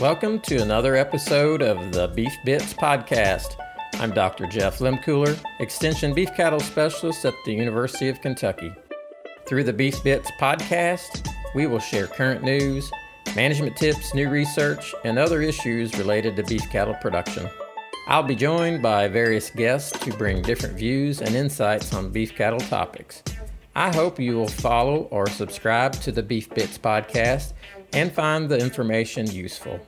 Welcome to another episode of the Beef Bits Podcast. I'm Dr. Jeff Lehmkuhler, Extension Beef Cattle Specialist at the University of Kentucky. Through the Beef Bits Podcast, we will share current news, management tips, new research, and other issues related to beef cattle production. I'll be joined by various guests to bring different views and insights on beef cattle topics. I hope you will follow or subscribe to the Beef Bits Podcast and find the information useful.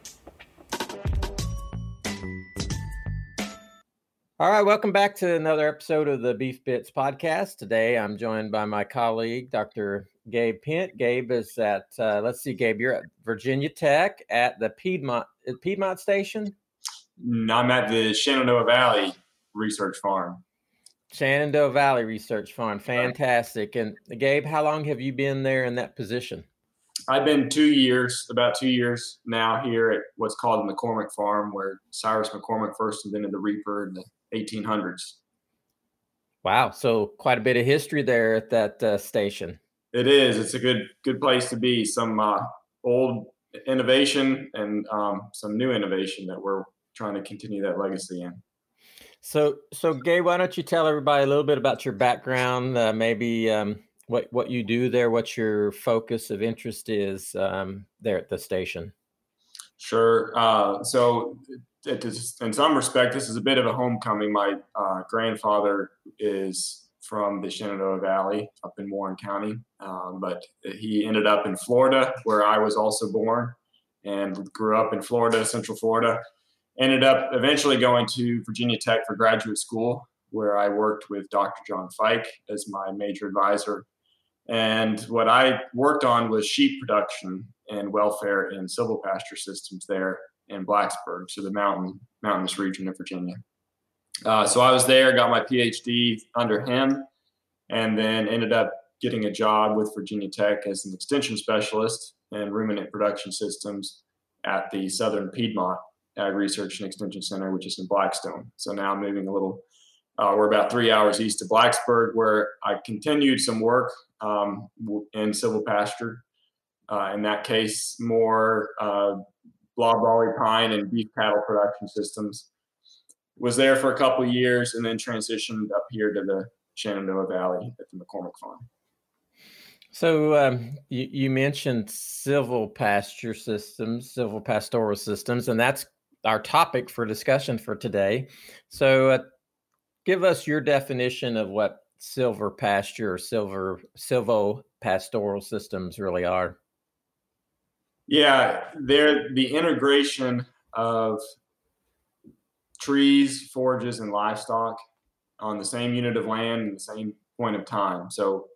All right, welcome back to another episode of the Beef Bits podcast. Today I'm joined by my colleague, Dr. Gabe Pent. Gabe is at, uh, let's see, Gabe, you're at Virginia Tech at the Piedmont uh, Piedmont Station. Mm, I'm at the Shenandoah Valley Research Farm. Shenandoah Valley Research Farm, fantastic. And Gabe, how long have you been there in that position? I've been two years, about two years now here at what's called the McCormick Farm, where Cyrus McCormick first invented the reaper in the 1800s. Wow, so quite a bit of history there at that uh, station. It is. It's a good good place to be. Some uh, old innovation and um, some new innovation that we're trying to continue that legacy in. So, so Gabe, why don't you tell everybody a little bit about your background? Uh, maybe um, what what you do there, what your focus of interest is um, there at the station. Sure. Uh, so, in some respect, this is a bit of a homecoming. My uh, grandfather is from the Shenandoah Valley up in Warren County, um, but he ended up in Florida, where I was also born, and grew up in Florida, Central Florida. Ended up eventually going to Virginia Tech for graduate school, where I worked with Dr. John Fike as my major advisor and what I worked on was sheep production and welfare in silvopasture systems there in Blacksburg, so the mountain mountainous region of Virginia. Uh, so I was there, got my PhD under him, and then ended up getting a job with Virginia Tech as an extension specialist in ruminant production systems at the Southern Piedmont Ag Research and Extension Center, which is in Blackstone. So now I'm moving a little uh, we're about three hours east of Blacksburg, where I continued some work um, in silvopasture. Uh, in that case, more uh, loblolly pine and beef cattle production systems. Was there for a couple years and then transitioned up here to the Shenandoah Valley at the McCormick Farm. So um, you, you, mentioned silvopasture systems, silvopastoral systems, and that's our topic for discussion for today. So uh, give us your definition of what silvopasture or silver silvo pastoral systems really are. Yeah, they're the integration of trees, forages, and livestock on the same unit of land and the same point of time. So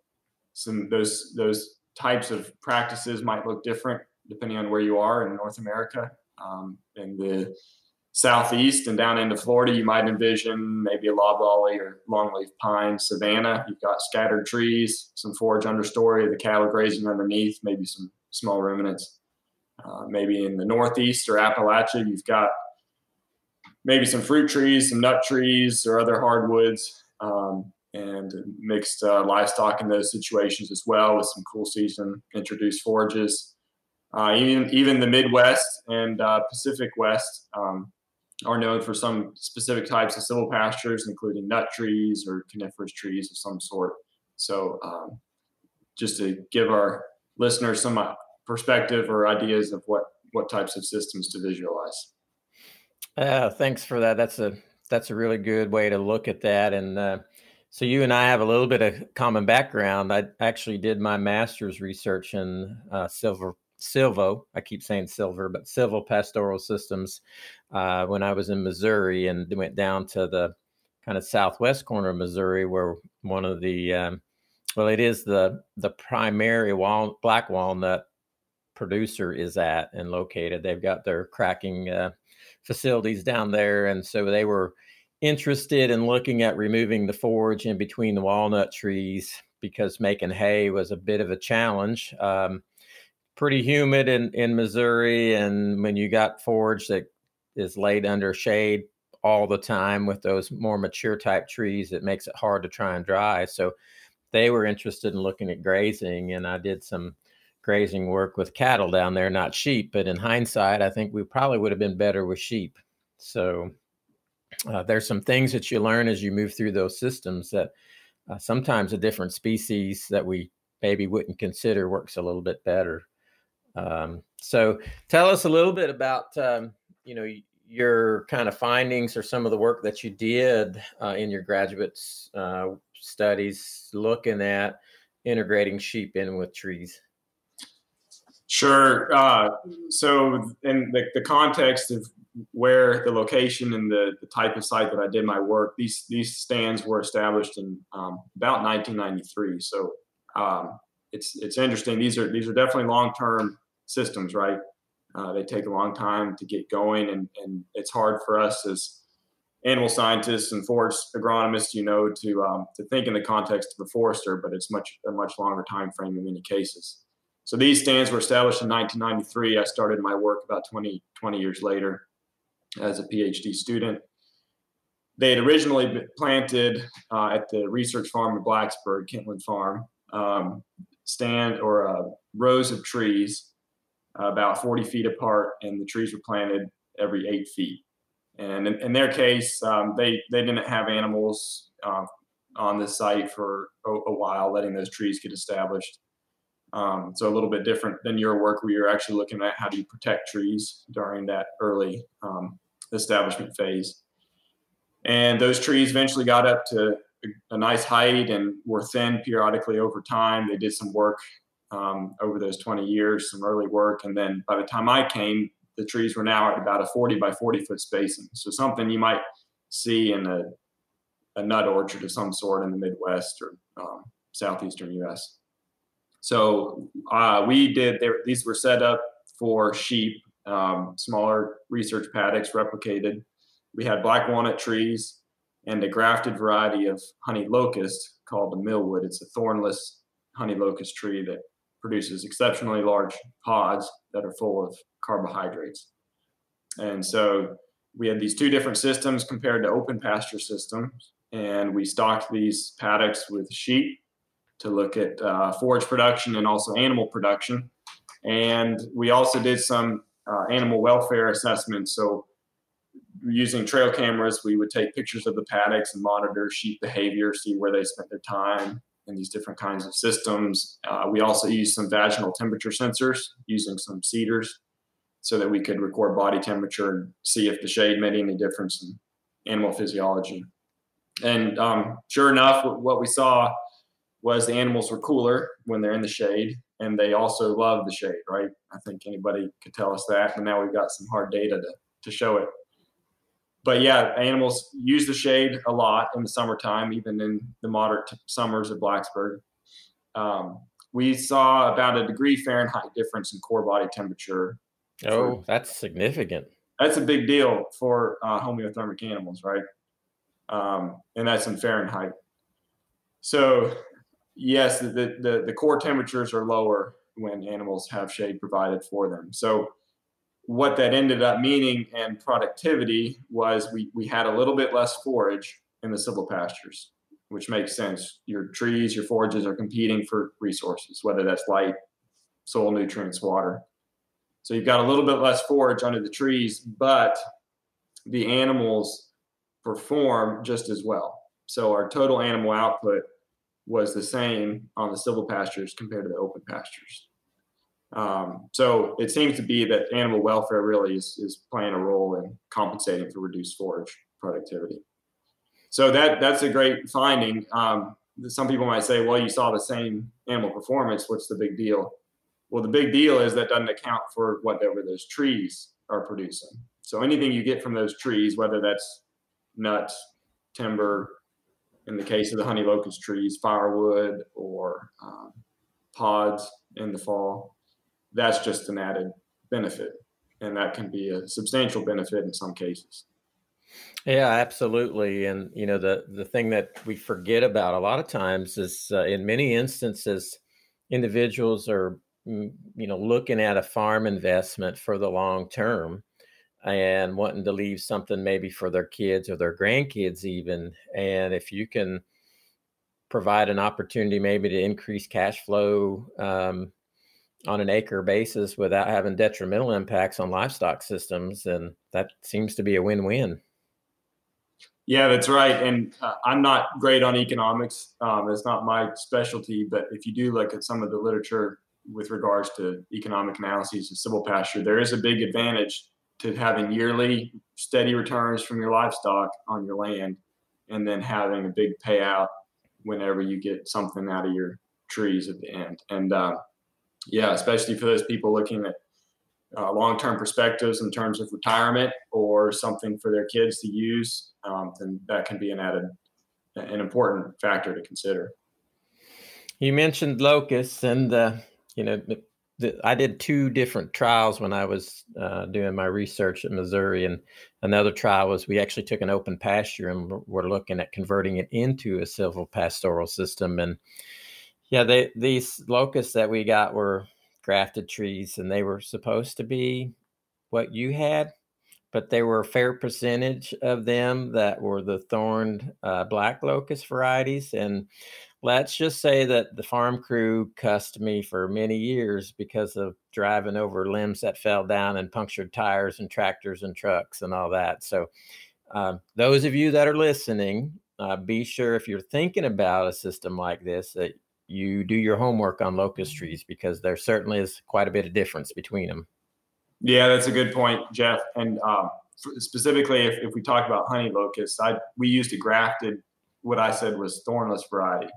some those those types of practices might look different depending on where you are in North America. Um, and the southeast and down into Florida, you might envision maybe a loblolly or longleaf pine savanna. You've got scattered trees, some forage understory, of the cattle grazing underneath, maybe some small ruminants. Uh, maybe in the northeast or Appalachia, you've got maybe some fruit trees, some nut trees, or other hardwoods, um, and mixed uh, livestock in those situations as well with some cool season introduced forages. Uh, even even the Midwest and uh, Pacific West, um, are known for some specific types of silvopastures, including nut trees or coniferous trees of some sort. So, um, just to give our listeners some uh, perspective or ideas of what what types of systems to visualize. Uh, thanks for that. That's a that's a really good way to look at that. And uh, so you and I have a little bit of common background. I actually did my master's research in uh, silvo. I keep saying silver, but Silvo Pastoral systems uh, when I was in Missouri and went down to the kind of southwest corner of Missouri, where one of the um, well, it is the the primary black walnut producer is at and located. They've got their cracking uh, facilities down there, and so they were interested in looking at removing the forage in between the walnut trees because making hay was a bit of a challenge. Um, pretty humid in in Missouri, and when you got forage that is laid under shade all the time with those more mature type trees, it makes it hard to try and dry. So they were interested in looking at grazing, and I did some grazing work with cattle down there, not sheep. But in hindsight, I think we probably would have been better with sheep. So uh, there's some things that you learn as you move through those systems that uh, sometimes a different species that we maybe wouldn't consider works a little bit better. Um, so tell us a little bit about um, you know your kind of findings or some of the work that you did uh, in your graduate uh, studies looking at integrating sheep in with trees. Sure. Uh, so, in the, the, context of where the location and the, the, type of site that I did my work, these these stands were established in um, about 1993. So, um, it's it's interesting. These are these are definitely long term systems, right? Uh, they take a long time to get going, and, and it's hard for us as animal scientists and forest agronomists, you know, to um, to think in the context of a forester, but it's much a much longer time frame in many cases. So these stands were established in 1993. I started my work about 20, 20 years later as a PhD student. They had originally been planted uh, at the research farm in Blacksburg, Kentland Farm, um, stand or uh, rows of trees about 40 feet apart, and the trees were planted every eight feet. And in, in their case, um, they they didn't have animals uh, on the site for a, a, while, letting those trees get established. Um, so a little bit different than your work, where you're actually looking at how do you protect trees during that early um, establishment phase. And those trees eventually got up to a nice height and were thinned periodically over time. They did some work um, over those 20 years, some early work. And then by the time I came, the trees were now at about a 40 by 40 foot spacing. So something you might see in a, a nut orchard of some sort in the Midwest or um, southeastern U.S. So uh, we did. These were set up for sheep, um, smaller research paddocks replicated. We had black walnut trees and a grafted variety of honey locust called the millwood. It's a thornless honey locust tree that produces exceptionally large pods that are full of carbohydrates. And so we had these two different systems compared to open pasture systems, and we stocked these paddocks with sheep to look at uh, forage production and also animal production. And we also did some uh, animal welfare assessments. So using trail cameras, we would take pictures of the paddocks and monitor sheep behavior, see where they spent their time, in these different kinds of systems. Uh, we also use some vaginal temperature sensors using some CIDRs so that we could record body temperature and see if the shade made any difference in animal physiology. And um, sure enough, what we saw was the animals were cooler when they're in the shade, and they also love the shade, right? I think anybody could tell us that. And now we've got some hard data to, to show it but yeah, animals use the shade a lot in the summertime, even in the moderate summers of Blacksburg. Um, we saw about a degree Fahrenheit difference in core body temperature. Oh, for, that's significant. That's a big deal for uh, homeothermic animals, right? Um, and that's in Fahrenheit. So, yes, the, the, the core temperatures are lower when animals have shade provided for them. So, what that ended up meaning and productivity was we, we had a little bit less forage in the silvopastures, which makes sense. Your trees, your forages are competing for resources, whether that's light, soil nutrients, water. So you've got a little bit less forage under the trees, but the animals perform just as well. So our total animal output was the same on the silvopastures compared to the open pastures. Um, so it seems to be that animal welfare really is, is playing a role in compensating for reduced forage productivity. So that that's a great finding. Um, some people might say, well, you saw the same animal performance. What's the big deal? Well, the big deal is that doesn't account for whatever those trees are producing. So anything you get from those trees, whether that's nuts, timber, in the case of the honey locust trees, firewood or um, pods in the fall, that's just an added benefit. And that can be a substantial benefit in some cases. Yeah, absolutely. And you know, the the thing that we forget about a lot of times is, uh, in many instances, individuals are mm, you know looking at a farm investment for the long term and wanting to leave something maybe for their kids or their grandkids even. And if you can provide an opportunity maybe to increase cash flow um, on an acre basis without having detrimental impacts on livestock systems, and that seems to be a win-win. Yeah, that's right. And uh, I'm not great on economics. Um, it's not my specialty. But if you do look at some of the literature with regards to economic analyses of silvopasture, there is a big advantage to having yearly steady returns from your livestock on your land and then having a big payout whenever you get something out of your trees at the end. And uh, yeah, especially for those people looking at uh, long-term perspectives in terms of retirement or something for their kids to use, um, then that can be an added, an important factor to consider. You mentioned locusts, and uh, you know, the, I did two different trials when I was uh, doing my research at Missouri, and another trial was we actually took an open pasture and we're looking at converting it into a silvopastoral system, and yeah, they these locusts that we got were grafted trees, and they were supposed to be what you had, but there were a fair percentage of them that were the thorned uh, black locust varieties. And let's just say that the farm crew cussed me for many years because of driving over limbs that fell down and punctured tires and tractors and trucks and all that. So, uh, those of you that are listening, uh, be sure if you're thinking about a system like this that you do your homework on locust trees because there certainly is quite a bit of difference between them. Yeah, that's a good point, Jeff. And um, specifically, if, if we talk about honey locusts, I we used a grafted, what I said was thornless variety.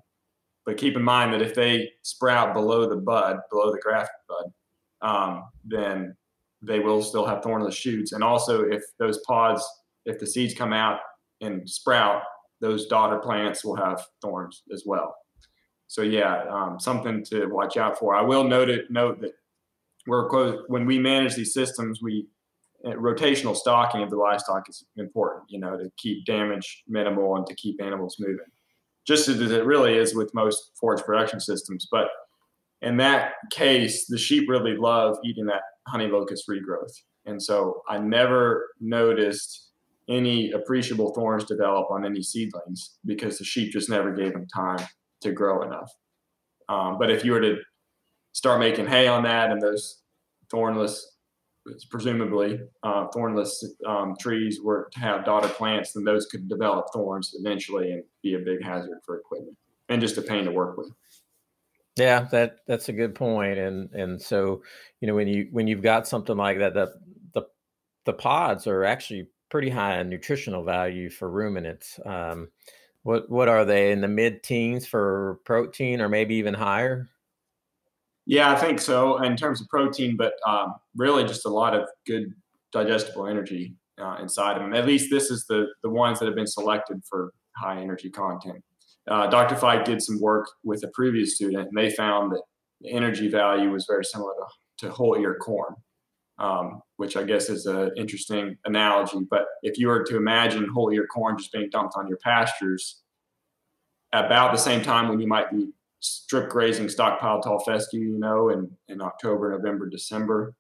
But keep in mind that if they sprout below the bud, below the grafted bud, um, then they will still have thornless shoots. And also, if those pods, if the seeds come out and sprout, those daughter plants will have thorns as well so yeah, um, something to watch out for. I will note it, note that we're close, when we manage these systems, we uh, rotational stocking of the livestock is important. You know, to keep damage minimal and to keep animals moving, just as it really is with most forage production systems. But in that case, the sheep really love eating that honey locust regrowth, and so I never noticed any appreciable thorns develop on any seedlings because the sheep just never gave them time to grow enough. Um, but if you were to start making hay on that and those thornless, presumably uh, thornless um, trees were to have daughter plants, then those could develop thorns eventually and be a big hazard for equipment and just a pain to work with. Yeah, that that's a good point. And and so you know when you when you've got something like that, that the the pods are actually pretty high in nutritional value for ruminants. Um, what what are they in the mid teens for protein, or maybe even higher? Yeah, I think so in terms of protein, but um, really just a lot of good digestible energy uh, inside of them. At least this is the the ones that have been selected for high energy content. Uh, Dr. Fike did some work with a previous student, and they found that the energy value was very similar to, to whole ear corn um, which I guess is an interesting analogy. But if you were to imagine whole ear corn just being dumped on your pastures about the same time when you might be strip grazing stockpile tall fescue, you know, in, in October, November, December,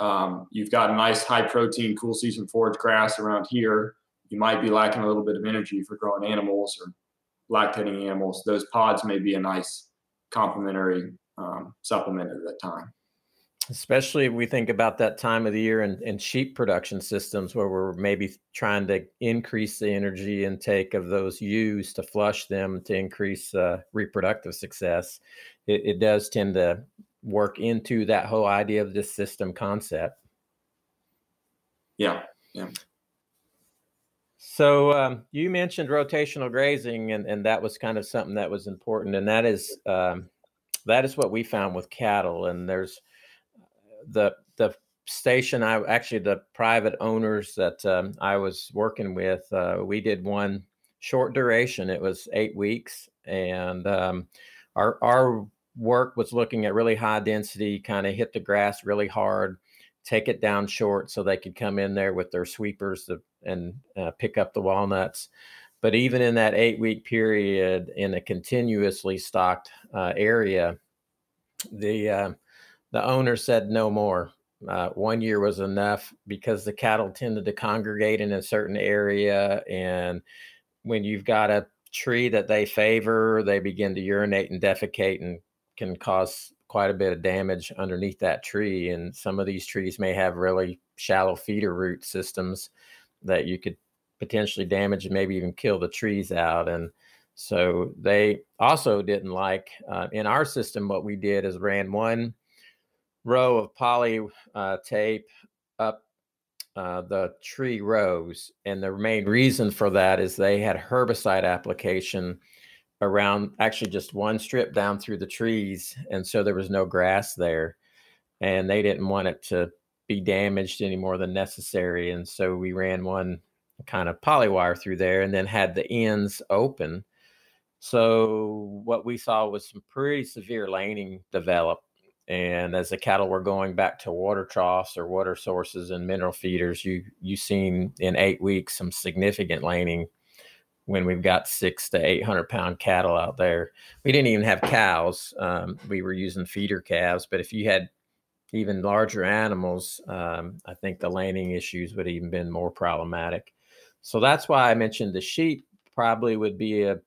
um, you've got a nice high protein, cool season forage grass around here. You might be lacking a little bit of energy for growing animals or lactating animals. Those pods may be a nice complementary um, supplement at that time especially if we think about that time of the year and, and sheep production systems where we're maybe trying to increase the energy intake of those ewes to flush them to increase uh, reproductive success it, it, does tend to work into that whole idea of this system concept. Yeah yeah. So um, you mentioned rotational grazing and, and that was kind of something that was important and that is um, that is what we found with cattle and there's the the station I actually the private owners that um, I was working with, uh, we did one short duration. It was eight weeks, and um, our our work was looking at really high density, kind of hit the grass really hard, take it down short so they could come in there with their sweepers to, and uh, pick up the walnuts. But even in that eight week period, in a continuously stocked uh, area, the uh, the owner said no more. Uh, one year was enough because the cattle tended to congregate in a certain area. And when you've got a tree that they favor, they begin to urinate and defecate and can cause quite a bit of damage underneath that tree. And some of these trees may have really shallow feeder root systems that you could potentially damage and maybe even kill the trees out. And so they also didn't like uh, in our system. What we did is ran one row of poly uh, tape up uh, the tree rows, and the main reason for that is they had herbicide application around actually just one strip down through the trees, and so there was no grass there, and they didn't want it to be damaged any more than necessary, and so we ran one kind of polywire through there, and then had the ends open so what we saw was some pretty severe laning develop. And as the cattle were going back to water troughs or water sources and mineral feeders, you you seen in eight weeks some significant laning when we've got six to eight hundred pound cattle out there. We didn't even have cows. Um, we were using feeder calves, but if you had even larger animals, um, I think the laning issues would even been more problematic. So that's why I mentioned the sheep probably would be a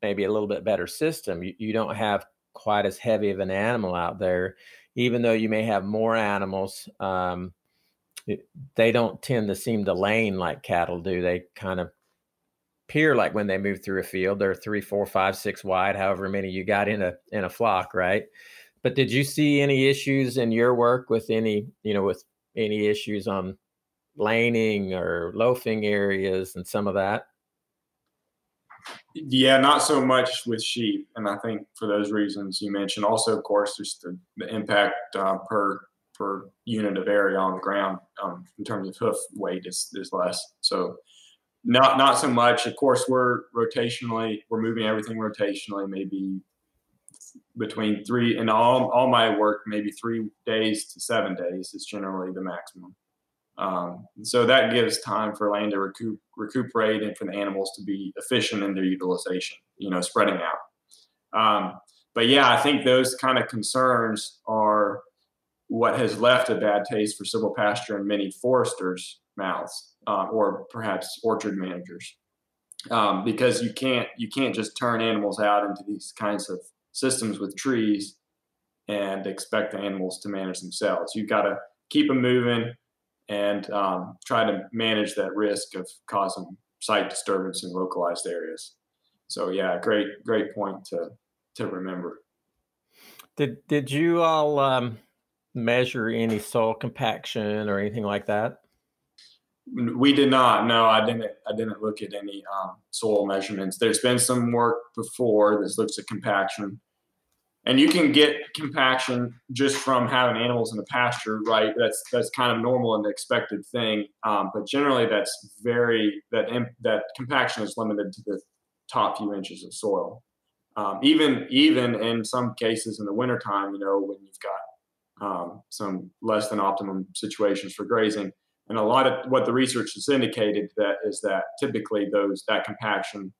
maybe a little bit better system. You, you don't have quite as heavy of an animal out there, even though you may have more animals. Um, they don't tend to seem to lane like cattle do. They kind of appear like when they move through a field, they're three, four, five, six wide, however many you got in a in a flock, right? But did you see any issues in your work with any, you know, with any issues on laning or loafing areas and some of that? Yeah, not so much with sheep, and I think for those reasons you mentioned. Also, of course, there's the, the impact uh, per per unit of area on the ground um, in terms of hoof weight is, is less. So, not not so much. Of course, we're rotationally we're moving everything rotationally, maybe between three and all all my work maybe three days to seven days is generally the maximum. Um, so that gives time for land to recoup, recuperate and for the animals to be efficient in their utilization, you know, spreading out. Um, but yeah, I think those kind of concerns are what has left a bad taste for silvopasture in many foresters' mouths, uh, or perhaps orchard managers, um, because you can't you can't just turn animals out into these kinds of systems with trees and expect the animals to manage themselves. You've got to keep them moving and um, try to manage that risk of causing site disturbance in localized areas. So yeah, great, great point to to remember. Did did you all um, measure any soil compaction or anything like that? We did not. No, I didn't. I didn't look at any um, soil measurements. There's been some work before that looks at compaction, and you can get compaction just from having animals in the pasture, right? That's that's kind of normal and expected thing. Um, but generally, that's very that that compaction is limited to the top few inches of soil. Um, even even in some cases in the wintertime, you know, when you've got um, some less than optimum situations for grazing, and a lot of what the research has indicated that is that typically those that compaction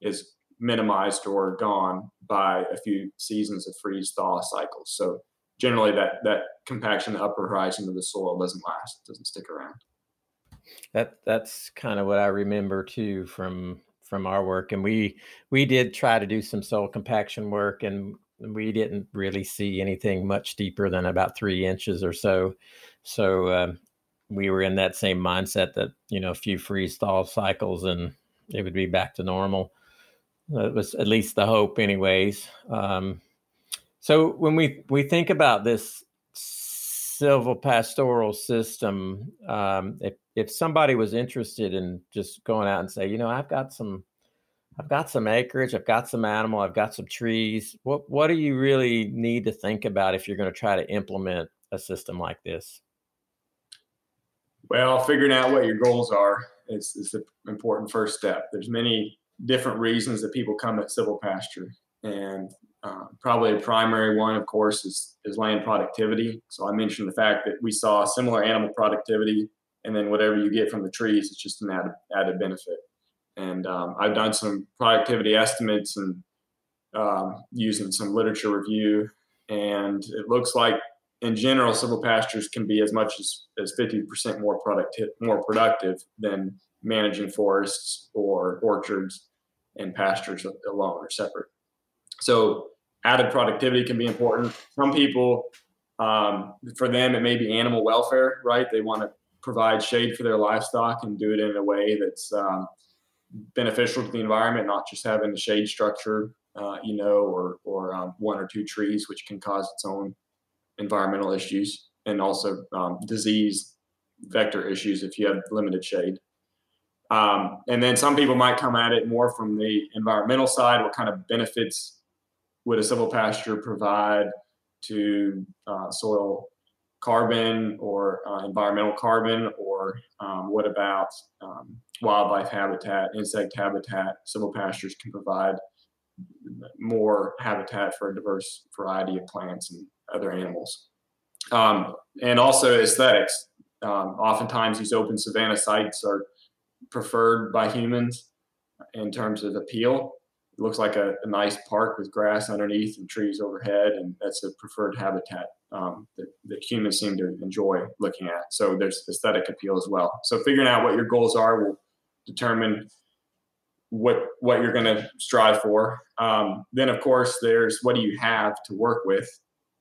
is minimized or gone by a few seasons of freeze thaw cycles. So generally that that compaction the upper horizon of the soil doesn't last, doesn't stick around. That that's kind of what I remember too from from our work. And we we did try to do some soil compaction work and we didn't really see anything much deeper than about three inches or so. So um, we were in that same mindset that, you know, a few freeze thaw cycles and it would be back to normal. That was at least the hope, anyways. Um, so when we we think about this silvopastoral system, um, if if somebody was interested in just going out and say, you know, I've got some, I've got some acreage, I've got some animal, I've got some trees. What what do you really need to think about if you're going to try to implement a system like this? Well, figuring out what your goals are is, is the important first step. There's many different reasons that people come at silvopasture. And uh, probably a primary one, of course, is, is land productivity. So I mentioned the fact that we saw similar animal productivity, and then whatever you get from the trees, it's just an added, added benefit. And um, I've done some productivity estimates and um, using some literature review, and it looks like in general, silvopastures can be as much as, as 50% more productive, more productive than managing forests or orchards and pastures alone or separate. So added productivity can be important. Some people, um, for them, it may be animal welfare, right? They want to provide shade for their livestock and do it in a way that's um, beneficial to the environment, not just having a shade structure, uh, you know, or or um, one or two trees, which can cause its own environmental issues and also um, disease vector issues if you have limited shade. Um, and then some people might come at it more from the environmental side. What kind of benefits would a civil silvopasture provide to uh, soil carbon or uh, environmental carbon? Or um, what about um, wildlife habitat, insect habitat? Civil Silvopastures can provide more habitat for a diverse variety of plants and other animals. Um, and also aesthetics. Um, oftentimes, these open savanna sites are preferred by humans in terms of appeal. It looks like a, a, nice park with grass underneath and trees overhead, and that's a preferred habitat um, that, that, humans seem to enjoy looking at. So there's aesthetic appeal as well. So figuring out what your goals are will determine what what you're going to strive for. Um, then, of course, there's what do you have to work with.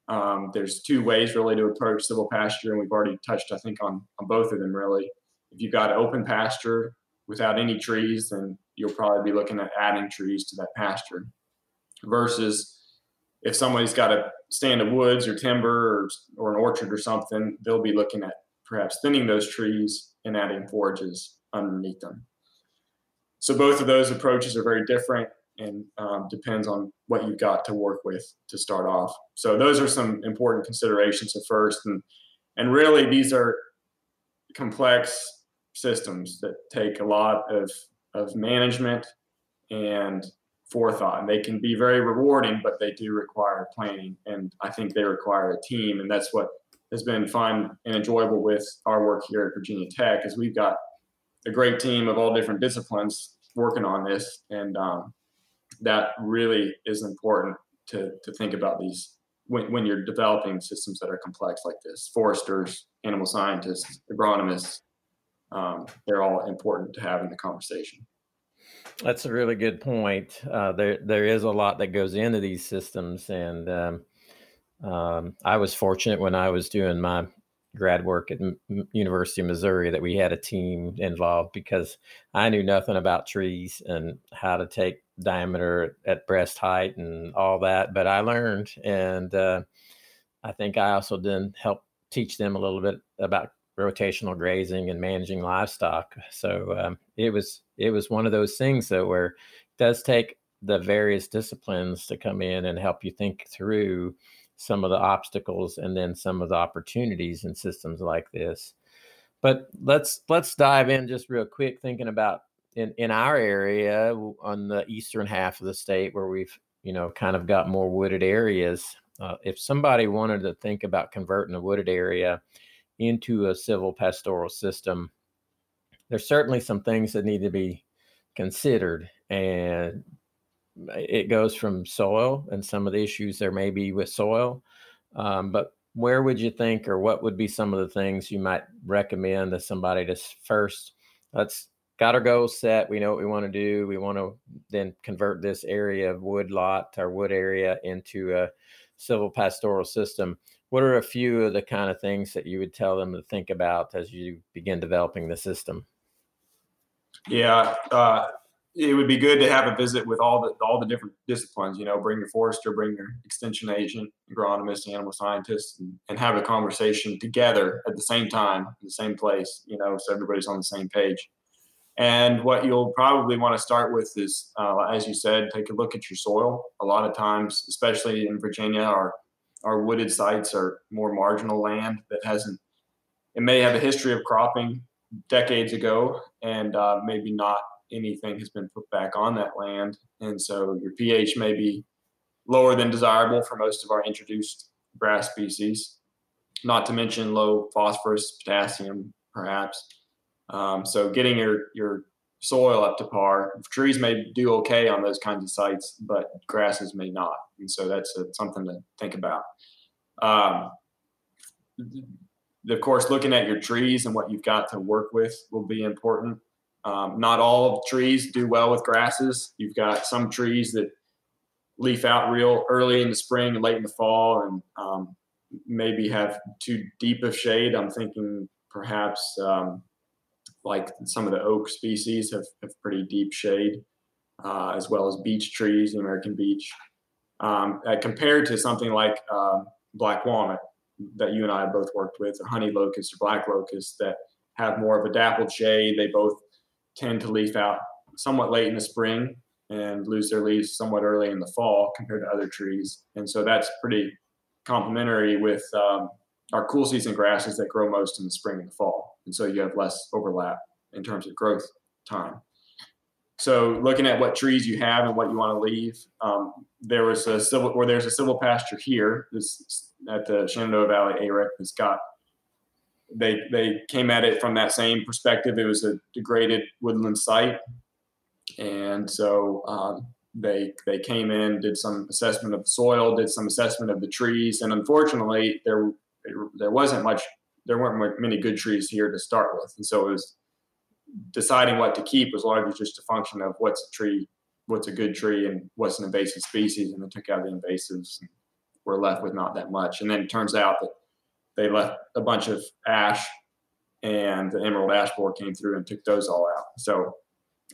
Um, there's two ways really to approach silvopasture, and we've already touched, I think, on, on both of them really. If you've got open pasture without any trees, then you'll probably be looking at adding trees to that pasture. Versus if somebody's got a stand of woods or timber or, or an orchard or something, they'll be looking at perhaps thinning those trees and adding forages underneath them. So both of those approaches are very different and um, depends on what you've got to work with to start off. So those are some important considerations at first, and and really these are complex systems that take a lot of of management and forethought, and they can be very rewarding, but they do require planning, and I think they require a team, and that's what has been fun and enjoyable with our work here at Virginia Tech is we've got a great team of all different disciplines working on this, and um, that really is important to, to think about these when, when you're developing systems that are complex like this. Foresters, animal scientists, agronomists, um, they're all important to have in the conversation. That's a really good point. Uh, there, there is a lot that goes into these systems, and um, um, I was fortunate when I was doing my grad work at M- University of Missouri that we had a team involved because I knew nothing about trees and how to take diameter at breast height and all that, but I learned, and uh, I think I also then helped teach them a little bit about rotational grazing and managing livestock. So um, it was it was one of those things that where it does take the various disciplines to come in and help you think through some of the obstacles and then some of the opportunities in systems like this. But let's let's dive in just real quick, thinking about in in our area on the eastern half of the state where we've you know kind of got more wooded areas. Uh, if somebody wanted to think about converting a wooded area into a silvopastoral system, there's certainly some things that need to be considered and it goes from soil and some of the issues there may be with soil. Um, but where would you think, or what would be some of the things you might recommend to somebody to first? Let's got our goals set. We know what we want to do. We want to then convert this area of wood lot, our wood area, into a silvopastoral system. What are a few of the kind of things that you would tell them to think about as you begin developing the system? Yeah, uh, it would be good to have a visit with all the all the different disciplines. You know, bring your forester, bring your extension agent, agronomist, animal scientist, and, and have a conversation together at the same time in the same place. You know, so everybody's on the same page. And what you'll probably want to start with is, uh, as you said, take a look at your soil. A lot of times, especially in Virginia, our our wooded sites are more marginal land that hasn't. It may have a history of cropping decades ago, and uh, maybe not anything has been put back on that land. And so your pH may be lower than desirable for most of our introduced grass species, not to mention low phosphorus, potassium, perhaps. Um, so getting your, your soil up to par, trees may do okay on those kinds of sites, but grasses may not. And so that's a, something to think about. Um, of course, looking at your trees and what you've got to work with will be important. Um, not all trees do well with grasses. You've got some trees that leaf out real early in the spring and late in the fall, and um, maybe have too deep of shade. I'm thinking perhaps um, like some of the oak species have, have pretty deep shade, uh, as well as beech trees, the American beech. Um, uh, compared to something like uh, black walnut that you and I have both worked with, or honey locust or black locust that have more of a dappled shade. They both tend to leaf out somewhat late in the spring and lose their leaves somewhat early in the fall compared to other trees. And so that's pretty complementary with um, our cool season grasses that grow most in the spring and the fall. And so you have less overlap in terms of growth time. So looking at what trees you have and what you want to leave, um, there was a civil or there's a silvopasture here. This at the Shenandoah Valley AREC that's got they they came at it from that same perspective. It was a degraded woodland site, and so um, they they came in, did some assessment of the soil, did some assessment of the trees, and unfortunately there there wasn't much there weren't many good trees here to start with, and so it was deciding what to keep was largely just a function of what's a tree, what's a good tree, and what's an invasive species, and they took out the invasives. And we're left with not that much, and then it turns out that they left a bunch of ash, and the emerald ash borer came through and took those all out. So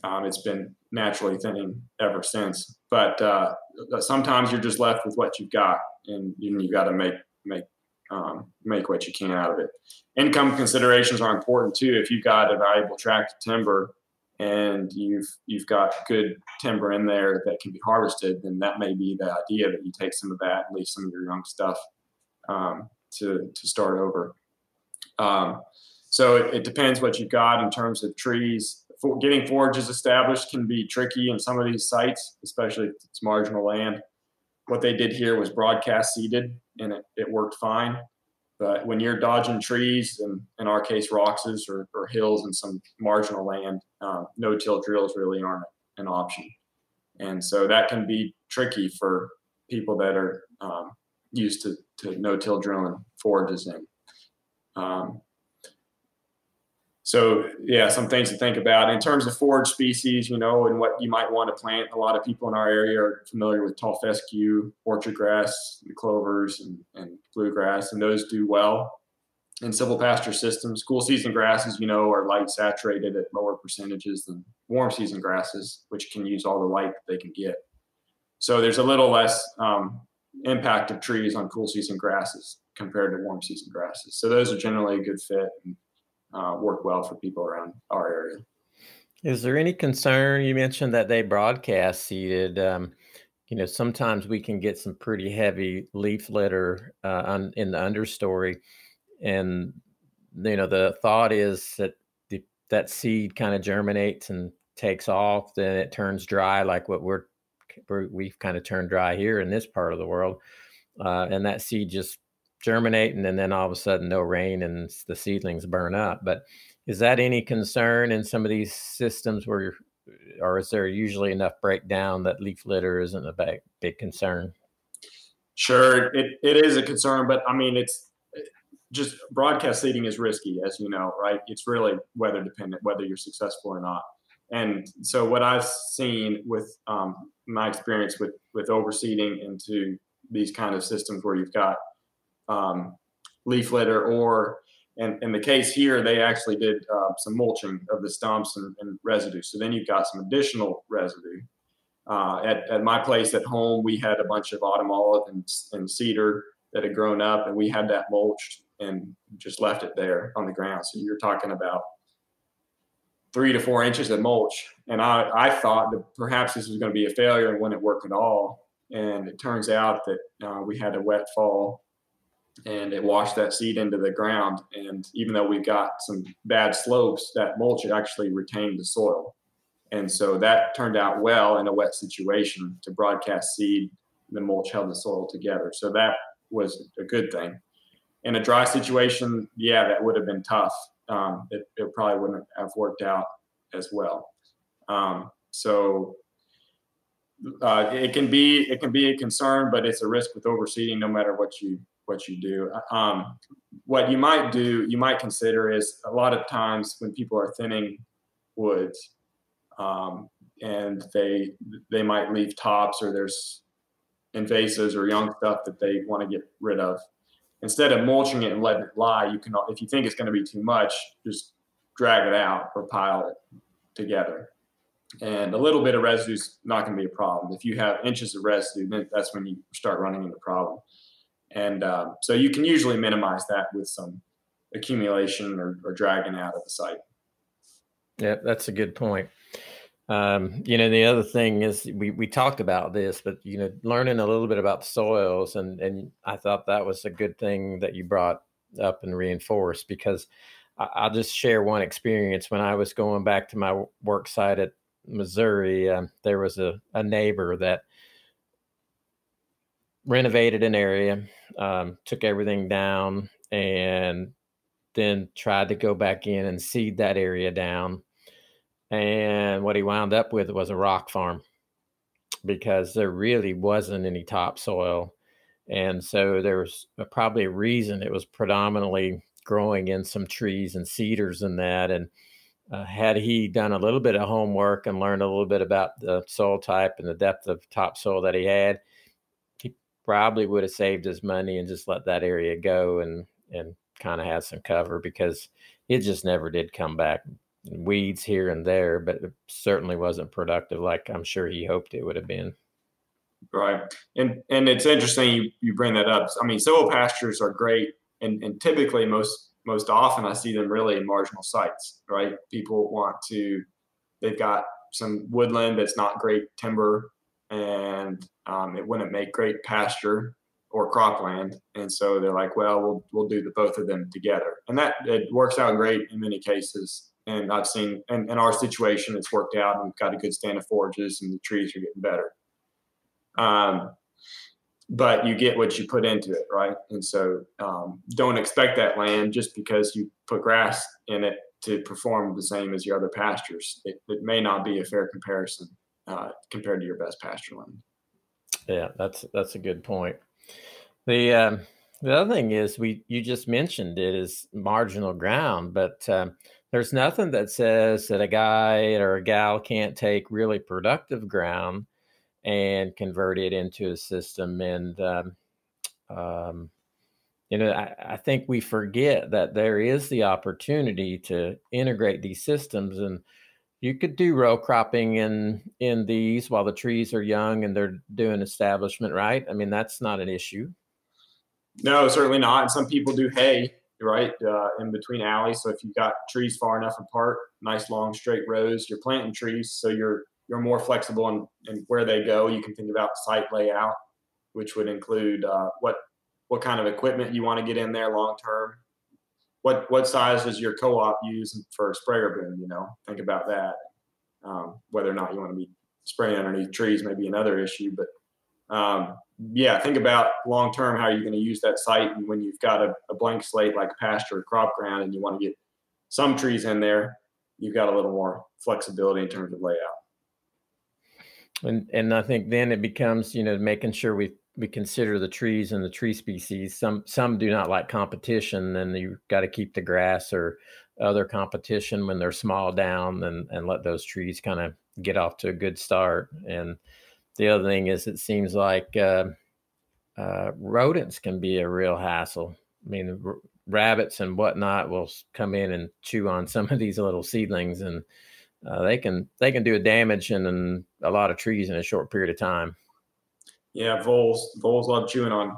um, it's been naturally thinning ever since. But uh, sometimes you're just left with what you've got, and you, you got to make make um, make what you can out of it. Income considerations are important too. If you've got a valuable tract of timber and you've you've got good timber in there that can be harvested, then that may be the idea that you take some of that and leave some of your young stuff um, to to start over. Um, so it, it, depends what you've got in terms of trees for getting forages established can be tricky in some of these sites, especially if it's marginal land. What they did here was broadcast seeded, and it, it worked fine. But when you're dodging trees, and in our case, rocks or, or hills and some marginal land, uh, no-till drills really aren't an option. And so that can be tricky for people that are um, used to, to no-till drilling forages in. Um, so yeah, some things to think about in terms of forage species, you know, and what you might want to plant. A lot of people in our area are familiar with tall fescue, orchard grass, clovers, and, and bluegrass, and those do well in silvopasture systems. Cool season grasses, you know, are light saturated at lower percentages than warm season grasses, which can use all the light that they can get. So there's a little less um, impact of trees on cool season grasses compared to warm season grasses. So those are generally a good fit. And, uh, work well for people around our area. Is there any concern? You mentioned that they broadcast seeded. Um, you know, sometimes we can get some pretty heavy leaf litter uh, on, in the understory, and you know the thought is that the, that seed kind of germinates and takes off, then it turns dry, like what we're, we have kind of turned dry here in this part of the world, uh, and that seed just germinating and then all of a sudden no rain and the seedlings burn up. But is that any concern in some of these systems where, or is there usually enough breakdown that leaf litter isn't a big, big concern? Sure, it, it is a concern, but I mean, it's just broadcast seeding is risky, as you know, right? It's really weather dependent, whether you're successful or not. And so, what I've seen with um, my experience with with overseeding into these kind of systems where you've got um, leaf litter or in, in the case here they actually did uh, some mulching of the stumps and, and, residue. So then you've got some additional residue. Uh, at, at my place at home we had a bunch of autumn olive and, and cedar that had grown up and we had that mulched and just left it there on the ground. So you're talking about three to four inches of mulch. And i, I thought that perhaps this was going to be a failure and wouldn't work at all. And it turns out that uh, we had a wet fall and it washed that seed into the ground. And even though we've got some bad slopes, that mulch actually retained the soil. And so that turned out well in a wet situation to broadcast seed. The mulch held the soil together. So that was a good thing. In a dry situation, yeah, that would have been tough. Um, it, it, probably wouldn't have worked out as well. Um, so uh, it can be it can be a concern, but it's a risk with overseeding no matter what you what you do. Um, what you might do, you might consider is a lot of times when people are thinning woods, um, and they they might leave tops or there's invasives or young stuff that they want to get rid of. Instead of mulching it and letting it lie, you can, if you think it's going to be too much, just drag it out or pile it together. And a little bit of residue is not going to be a problem. If you have inches of residue, then that's when you start running into problem. And um, so you can usually minimize that with some accumulation or, or dragging out of the site. Yeah, that's a good point. Um, you know, the other thing is we we talked about this, but you know, learning a little bit about soils, and and I thought that was a good thing that you brought up and reinforced because I, will just share one experience when I was going back to my work site at Missouri. Um, there was a, a neighbor that renovated an area, um, took everything down, and then tried to go back in and seed that area down. And what he wound up with was a rock farm because there really wasn't any topsoil. And so there was a, probably a reason it was predominantly growing in some trees and cedars and that. And uh, had he done a little bit of homework and learned a little bit about the soil type and the depth of topsoil that he had, probably would have saved his money and just let that area go and and kind of had some cover because it just never did come back. Weeds here and there, but it certainly wasn't productive like I'm sure he hoped it would have been. Right, and and it's interesting you, you bring that up. I mean, silvopastures are great, and and typically most most often I see them really in marginal sites. Right, people want to, they've got some woodland that's not great timber, and um, it wouldn't make great pasture or cropland, and so they're like, well, we'll we'll do the both of them together, and that it works out great in many cases. And I've seen, in, in our situation, it's worked out, and we've got a good stand of forages, and the trees are getting better. Um, but you get what you put into it, right? And so um, don't expect that land just because you put grass in it to perform the same as your other pastures. It, it may not be a fair comparison uh, compared to your best pasture land. Yeah, that's that's a good point. The um, the other thing is we you just mentioned it is marginal ground, but um, there's nothing that says that a guy or a gal can't take really productive ground and convert it into a system. And um, um, you know, I, I, think we forget that there is the opportunity to integrate these systems and you could do row cropping in in these while the trees are young and they're doing establishment right? I mean that's not an issue. No certainly not some people do hay right uh, in between alleys so if you've got trees far enough apart nice long straight rows you're planting trees so you're you're more flexible in, in where they go. You can think about site layout which would include uh, what what kind of equipment you want to get in there long term what what size does your co-op use for a sprayer boom? You know, think about that. Um, whether or not you want to be spraying underneath trees may be another issue, but um, yeah, think about long term how you're going to use that site, and when you've got a, a blank slate like pasture or crop ground, and you want to get some trees in there, you've got a little more flexibility in terms of layout. And and I think then it becomes you know making sure we we consider the trees and the tree species. Some some do not like competition, and you got to keep the grass or other competition when they're small down, and and let those trees kind of get off to a good start. And the other thing is, it seems like uh, uh, rodents can be a real hassle. I mean, r- rabbits and whatnot will come in and chew on some of these little seedlings, and uh, they can they can do a damage in, in a lot of trees in a short period of time. Yeah, voles voles love chewing on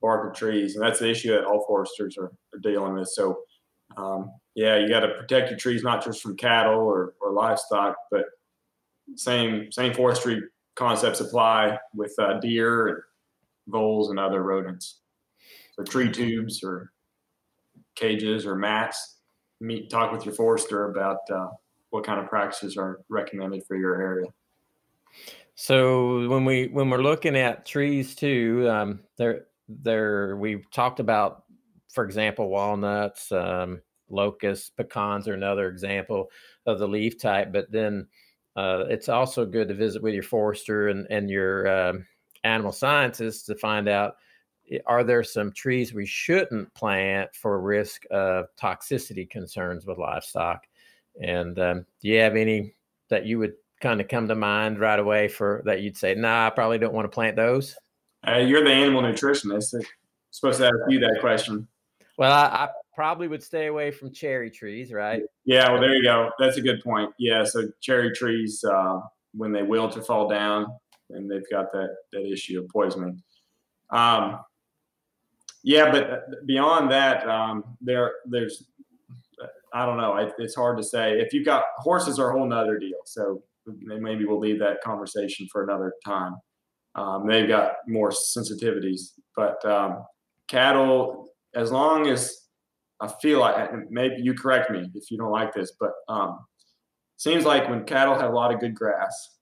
bark of trees, and that's the issue that all foresters are, are dealing with. So, um, yeah, you got to protect your trees not just from cattle or, or livestock, but same same forestry concepts apply with uh, deer and voles and other rodents. So tree tubes or cages or mats. Meet talk with your forester about uh, what kind of practices are recommended for your area. So when we when we're looking at trees too, um, there there we've talked about, for example, walnuts, um, locusts, pecans are another example of the leaf type. But then uh, it's also good to visit with your forester and and your um, animal scientists to find out are there some trees we shouldn't plant for risk of toxicity concerns with livestock. And um, do you have any that you would kind of come to mind right away for that you'd say, nah, I probably don't want to plant those? Uh, you're the animal nutritionist. I'm supposed to ask you that question. Well, I, I, probably would stay away from cherry trees, right? Yeah, well, there you go. That's a good point. Yeah, so cherry trees, uh, when they wilt or fall down, and they've got that that issue of poisoning. Um, yeah, but beyond that, um, there there's I don't know. It, it's hard to say. If you've got horses, are a whole nother deal. So maybe we'll leave that conversation for another time. Um, they've got more sensitivities, but um, cattle, as long as I feel like maybe you correct me if you don't like this, but um, seems like when cattle have a lot of good grass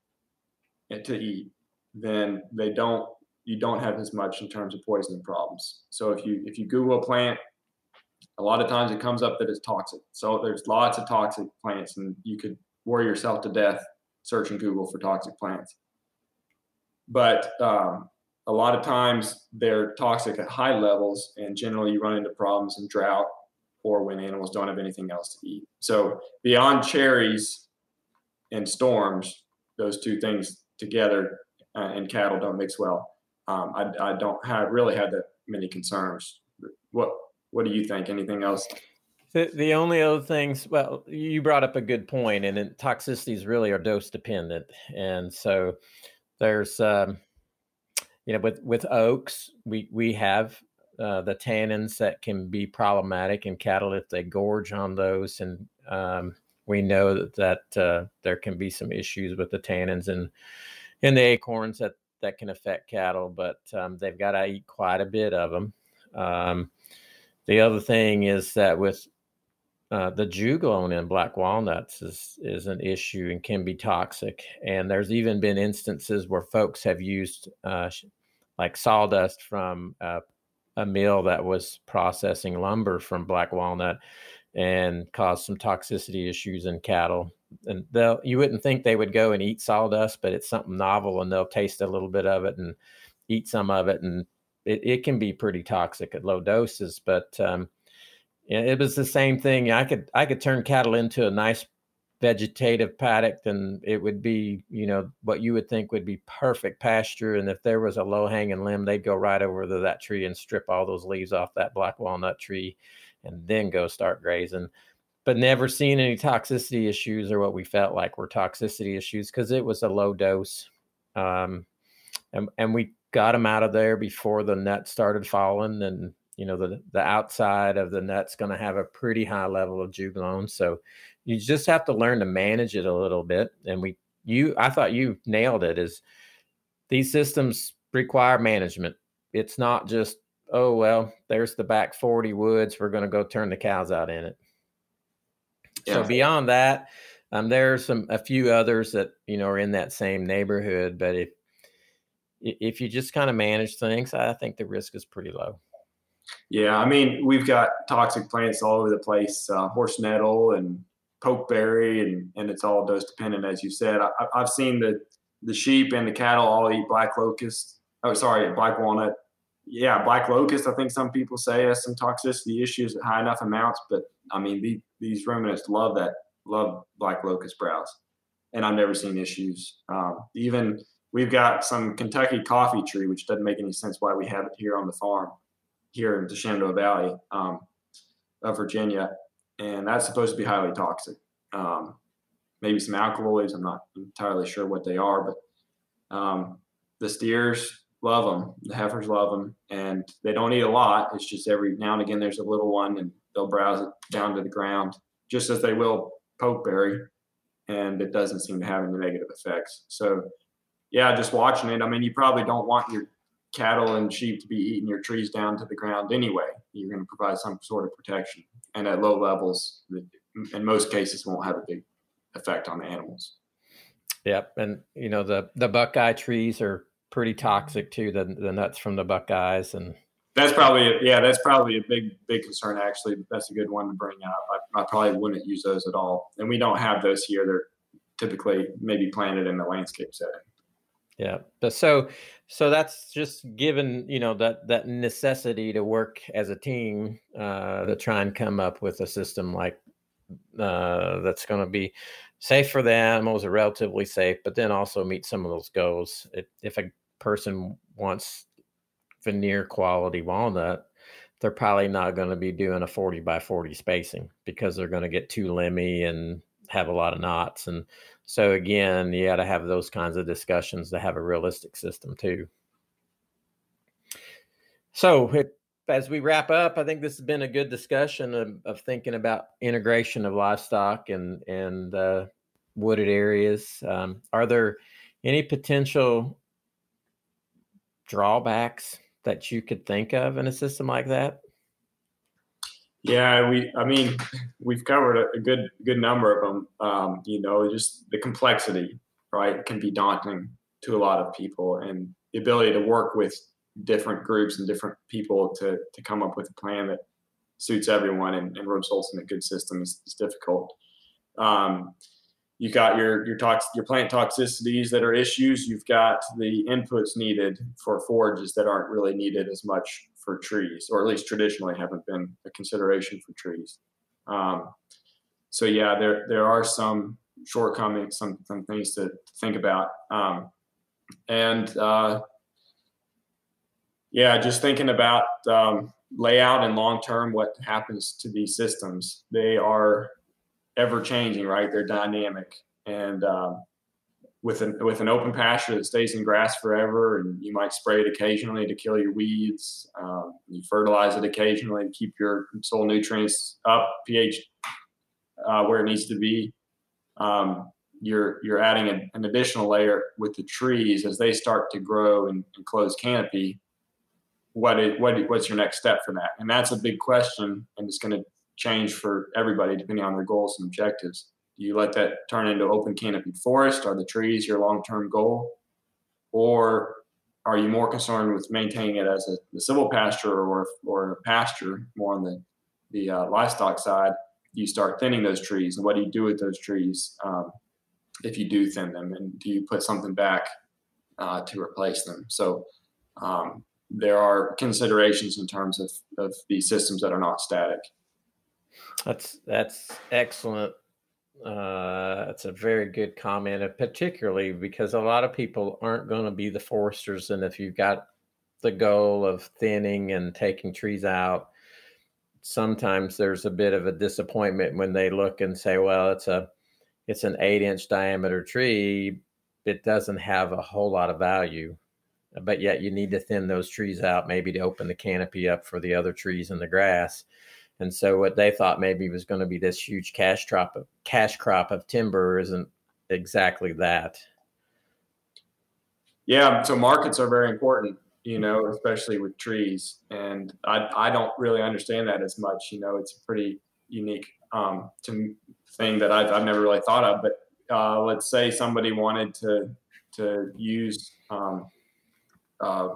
to eat, then they don't you don't have as much in terms of poisoning problems. So if you if you Google a plant, a lot of times it comes up that it's toxic. So there's lots of toxic plants, and you could worry yourself to death searching Google for toxic plants. But um, a lot of times they're toxic at high levels, and generally you run into problems in drought or when animals don't have anything else to eat. So beyond cherries and storms, those two things together uh, and cattle don't mix well. Um, I, I, don't have really had that many concerns. What What do you think? Anything else? The, the only other things, well, you brought up a good point, and toxicities really are dose dependent, and so there's, um, you know, with with oaks, we we have uh, the tannins that can be problematic in cattle if they gorge on those, and um, we know that, that uh, there can be some issues with the tannins and in the acorns that that can affect cattle, but um, they've got to eat quite a bit of them. Um, the other thing is that with uh, the juglone in black walnuts is is an issue and can be toxic. And there's even been instances where folks have used uh, like sawdust from a mill that was processing lumber from black walnut and caused some toxicity issues in cattle. And they'll you wouldn't think they would go and eat sawdust, but it's something novel and they'll taste a little bit of it and eat some of it and it, it can be pretty toxic at low doses. But um, it was the same thing. I could I could turn cattle into a nice vegetative paddock, and it would be, you know, what you would think would be perfect pasture. And if there was a low hanging limb, they'd go right over to that tree and strip all those leaves off that black walnut tree and then go start grazing. But never seen any toxicity issues or what we felt like were toxicity issues because it was a low dose. Um, and, and we got them out of there before the nut started falling and you know the the outside of the nut's going to have a pretty high level of juglone so you just have to learn to manage it a little bit and we you i thought you nailed it is these systems require management. It's not just oh well there's the back 40 woods we're going to go turn the cows out in it. Yeah. so beyond that um, there are some a few others that you know are in that same neighborhood but if if you just kind of manage things i think the risk is pretty low yeah i mean we've got toxic plants all over the place uh, horse nettle and pokeberry, and, and it's all dose dependent, as you said. I, have seen the the sheep and the cattle all eat black locust. Oh, sorry, black walnut. Yeah, black locust. I think some people say has some toxicity issues at high enough amounts, but I mean the, these ruminants love that, love black locust browse, and I've never seen issues. Um, even we've got some Kentucky coffee tree, which doesn't make any sense why we have it here on the farm here in the Shenandoah Valley um, of Virginia and that's supposed to be highly toxic. Um, maybe some alkaloids. I'm not entirely sure what they are, but um, the steers love them. The heifers love them, and they don't eat a lot. It's just every now and again there's a little one, and they'll browse it down to the ground, just as they will pokeberry, and it doesn't seem to have any negative effects. So, yeah, just watching it. I mean, you probably don't want your cattle and sheep to be eating your trees down to the ground anyway. You're going to provide some sort of protection and at low levels, in most cases, won't have a big effect on the animals. Yep, and you know the the buckeye trees are pretty toxic too. The the nuts from the buckeyes and that's probably a, yeah, that's probably a big big concern. Actually, that's a good one to bring up. I, I probably wouldn't use those at all, and we don't have those here. They're typically maybe planted in the landscape setting. Yeah. But so so that's just given, you know, that that necessity to work as a team uh to try and come up with a system like uh that's going to be safe for the animals or relatively safe, but then also meet some of those goals. If, if a person wants veneer quality walnut, they're probably not going to be doing a 40 by 40 spacing because they're going to get too limby and have a lot of knots. And so, again, you got to have those kinds of discussions to have a realistic system, too. So, it, as we wrap up, I think this has been a good discussion of, of thinking about integration of livestock and and uh, wooded areas. Um, are there any potential drawbacks that you could think of in a system like that? Yeah, we. I mean, we've covered a, good good number of them. Um, you know, just the complexity, right, can be daunting to a lot of people, and the ability to work with different groups and different people to to come up with a plan that suits everyone and, and results in a good system is, is difficult. Um, you got your your tox your plant toxicities that are issues. You've got the inputs needed for forages that aren't really needed as much for trees, or at least traditionally haven't been a consideration for trees. Um, so yeah, there there are some shortcomings, some some things to think about, um, and uh, yeah, just thinking about um, layout and long term, what happens to these systems? They are ever changing, right? They're dynamic, and um, with an with an open pasture that stays in grass forever, and you might spray it occasionally to kill your weeds. Um, you fertilize it occasionally to keep your soil nutrients up, pH uh, where it needs to be. Um, you're you're adding a, an additional layer with the trees as they start to grow and, and close canopy what is what what's your next step for that? And that's a big question, and it's going to change for everybody depending on their goals and objectives. Do you let that turn into open canopy forest? Are the trees your long term goal, or are you more concerned with maintaining it as a, a pasture or or a pasture more on the the uh, livestock side? You start thinning those trees, and what do you do with those trees um, if you do thin them? And do you put something back uh, to replace them? So um, there are considerations in terms of, of these systems that are not static. That's that's excellent. Uh, that's a very good comment, and particularly because a lot of people aren't going to be the foresters, and if you've got the goal of thinning and taking trees out, sometimes there's a bit of a disappointment when they look and say, "Well, it's a it's an eight inch diameter tree. It doesn't have a whole lot of value." but yet you need to thin those trees out maybe to open the canopy up for the other trees and the grass. And so what they thought maybe was going to be this huge cash crop of cash crop of timber isn't exactly that. Yeah, so markets are very important, you know, especially with trees. And I I don't really understand that as much. You know, it's a pretty unique um, to thing that I've I've never really thought of. But uh, let's say somebody wanted to to use um, uh,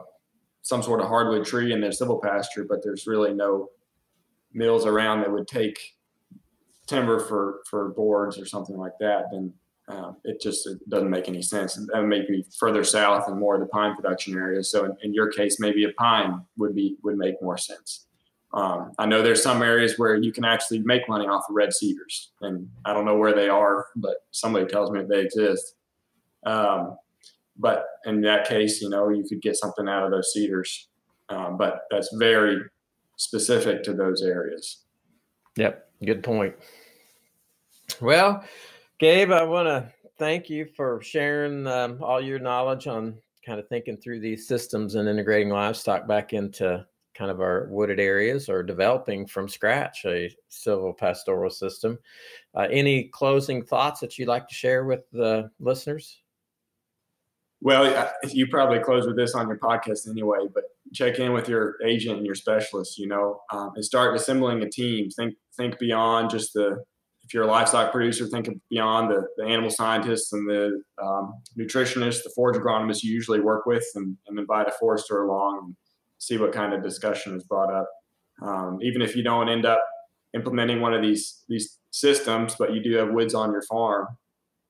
some sort of hardwood tree in their silvopasture, but there's really no mills around that would take timber for for boards or something like that, then uh, it just it doesn't make any sense. And maybe further south and more of the pine production areas. So in, in your case, maybe a pine would be would make more sense. Um, I know there's some areas where you can actually make money off of red cedars, and I don't know where they are, but somebody tells me they exist. Um, but in that case, you know, you could get something out of those cedars. Um, but that's very specific to those areas. Yep, good point. Well, Gabe, I want to thank you for sharing um, all your knowledge on kind of thinking through these systems and integrating livestock back into kind of our wooded areas or developing from scratch a silvopastoral system. Uh, any closing thoughts that you'd like to share with the listeners? Well, you probably close with this on your podcast anyway, but check in with your agent and your specialist, you know, um, and start assembling a team. Think think beyond just the if you're a livestock producer, think beyond the, the animal scientists and the um, nutritionists, the forage agronomists you usually work with, and, and invite a forester along and see what kind of discussion is brought up. Um, even if you don't end up implementing one of these these systems, but you do have woods on your farm,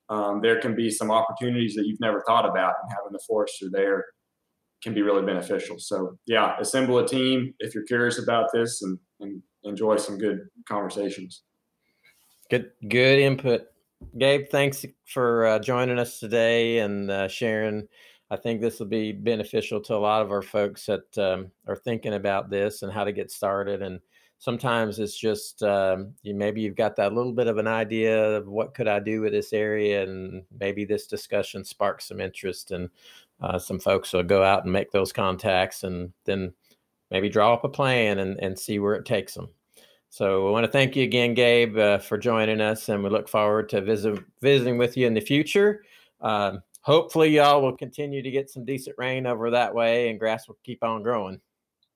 um, there can be some opportunities that you've never thought about, and having the forester there can be really beneficial. So, yeah, assemble a team if you're curious about this, and, and enjoy some good conversations. Good, good input. Gabe, thanks for uh, joining us today and uh, sharing. I think this will be beneficial to a lot of our folks that um, are thinking about this and how to get started. And sometimes it's just um, you, maybe you've got that little bit of an idea of what could I do with this area, and maybe this discussion sparks some interest, and uh, some folks will go out and make those contacts, and then maybe draw up a plan and, and see where it takes them. So I want to thank you again, Gabe, uh, for joining us, and we look forward to visit, visiting with you in the future. Um, hopefully, y'all will continue to get some decent rain over that way, and grass will keep on growing.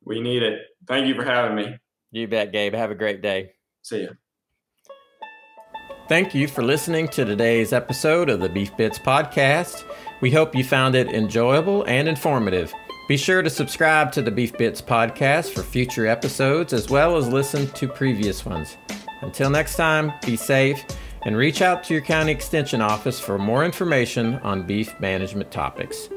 We need it. Thank you for having me. You bet, Gabe. Have a great day. See ya. Thank you for listening to today's episode of the Beef Bits Podcast. We hope you found it enjoyable and informative. Be sure to subscribe to the Beef Bits Podcast for future episodes as well as listen to previous ones. Until next time, be safe and reach out to your county extension office for more information on beef management topics.